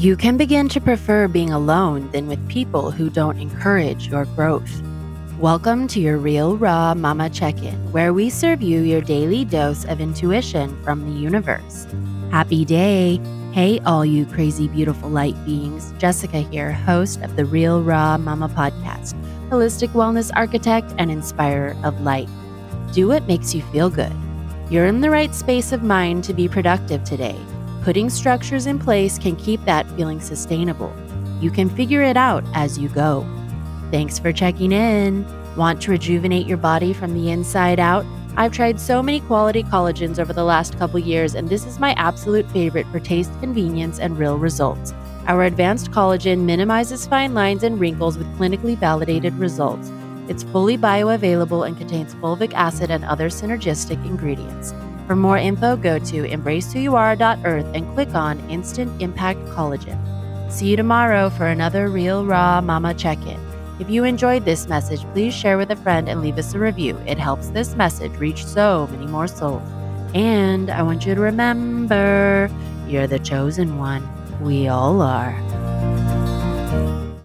You can begin to prefer being alone than with people who don't encourage your growth. Welcome to your Real Raw Momma Check In, where we serve you your daily dose of intuition from the universe. Happy day! Hey, all you crazy, beautiful light beings. Jessica here, host of the Real Raw Momma podcast, holistic wellness architect and inspirer of light. Do what makes you feel good. You're in the right space of mind to be productive today. Putting structures in place can keep that feeling sustainable. You can figure it out as you go. Thanks for checking in. Want to rejuvenate your body from the inside out? I've tried so many quality collagens over the last couple years, and this is my absolute favorite for taste, convenience, and real results. Our advanced collagen minimizes fine lines and wrinkles with clinically validated results. It's fully bioavailable and contains fulvic acid and other synergistic ingredients. For more info, go to embracewhoyouare.earth and click on Instant Impact Collagen. See you tomorrow for another Real Raw Momma check in. If you enjoyed this message, please share with a friend and leave us a review. It helps this message reach so many more souls. And I want you to remember you're the chosen one. We all are.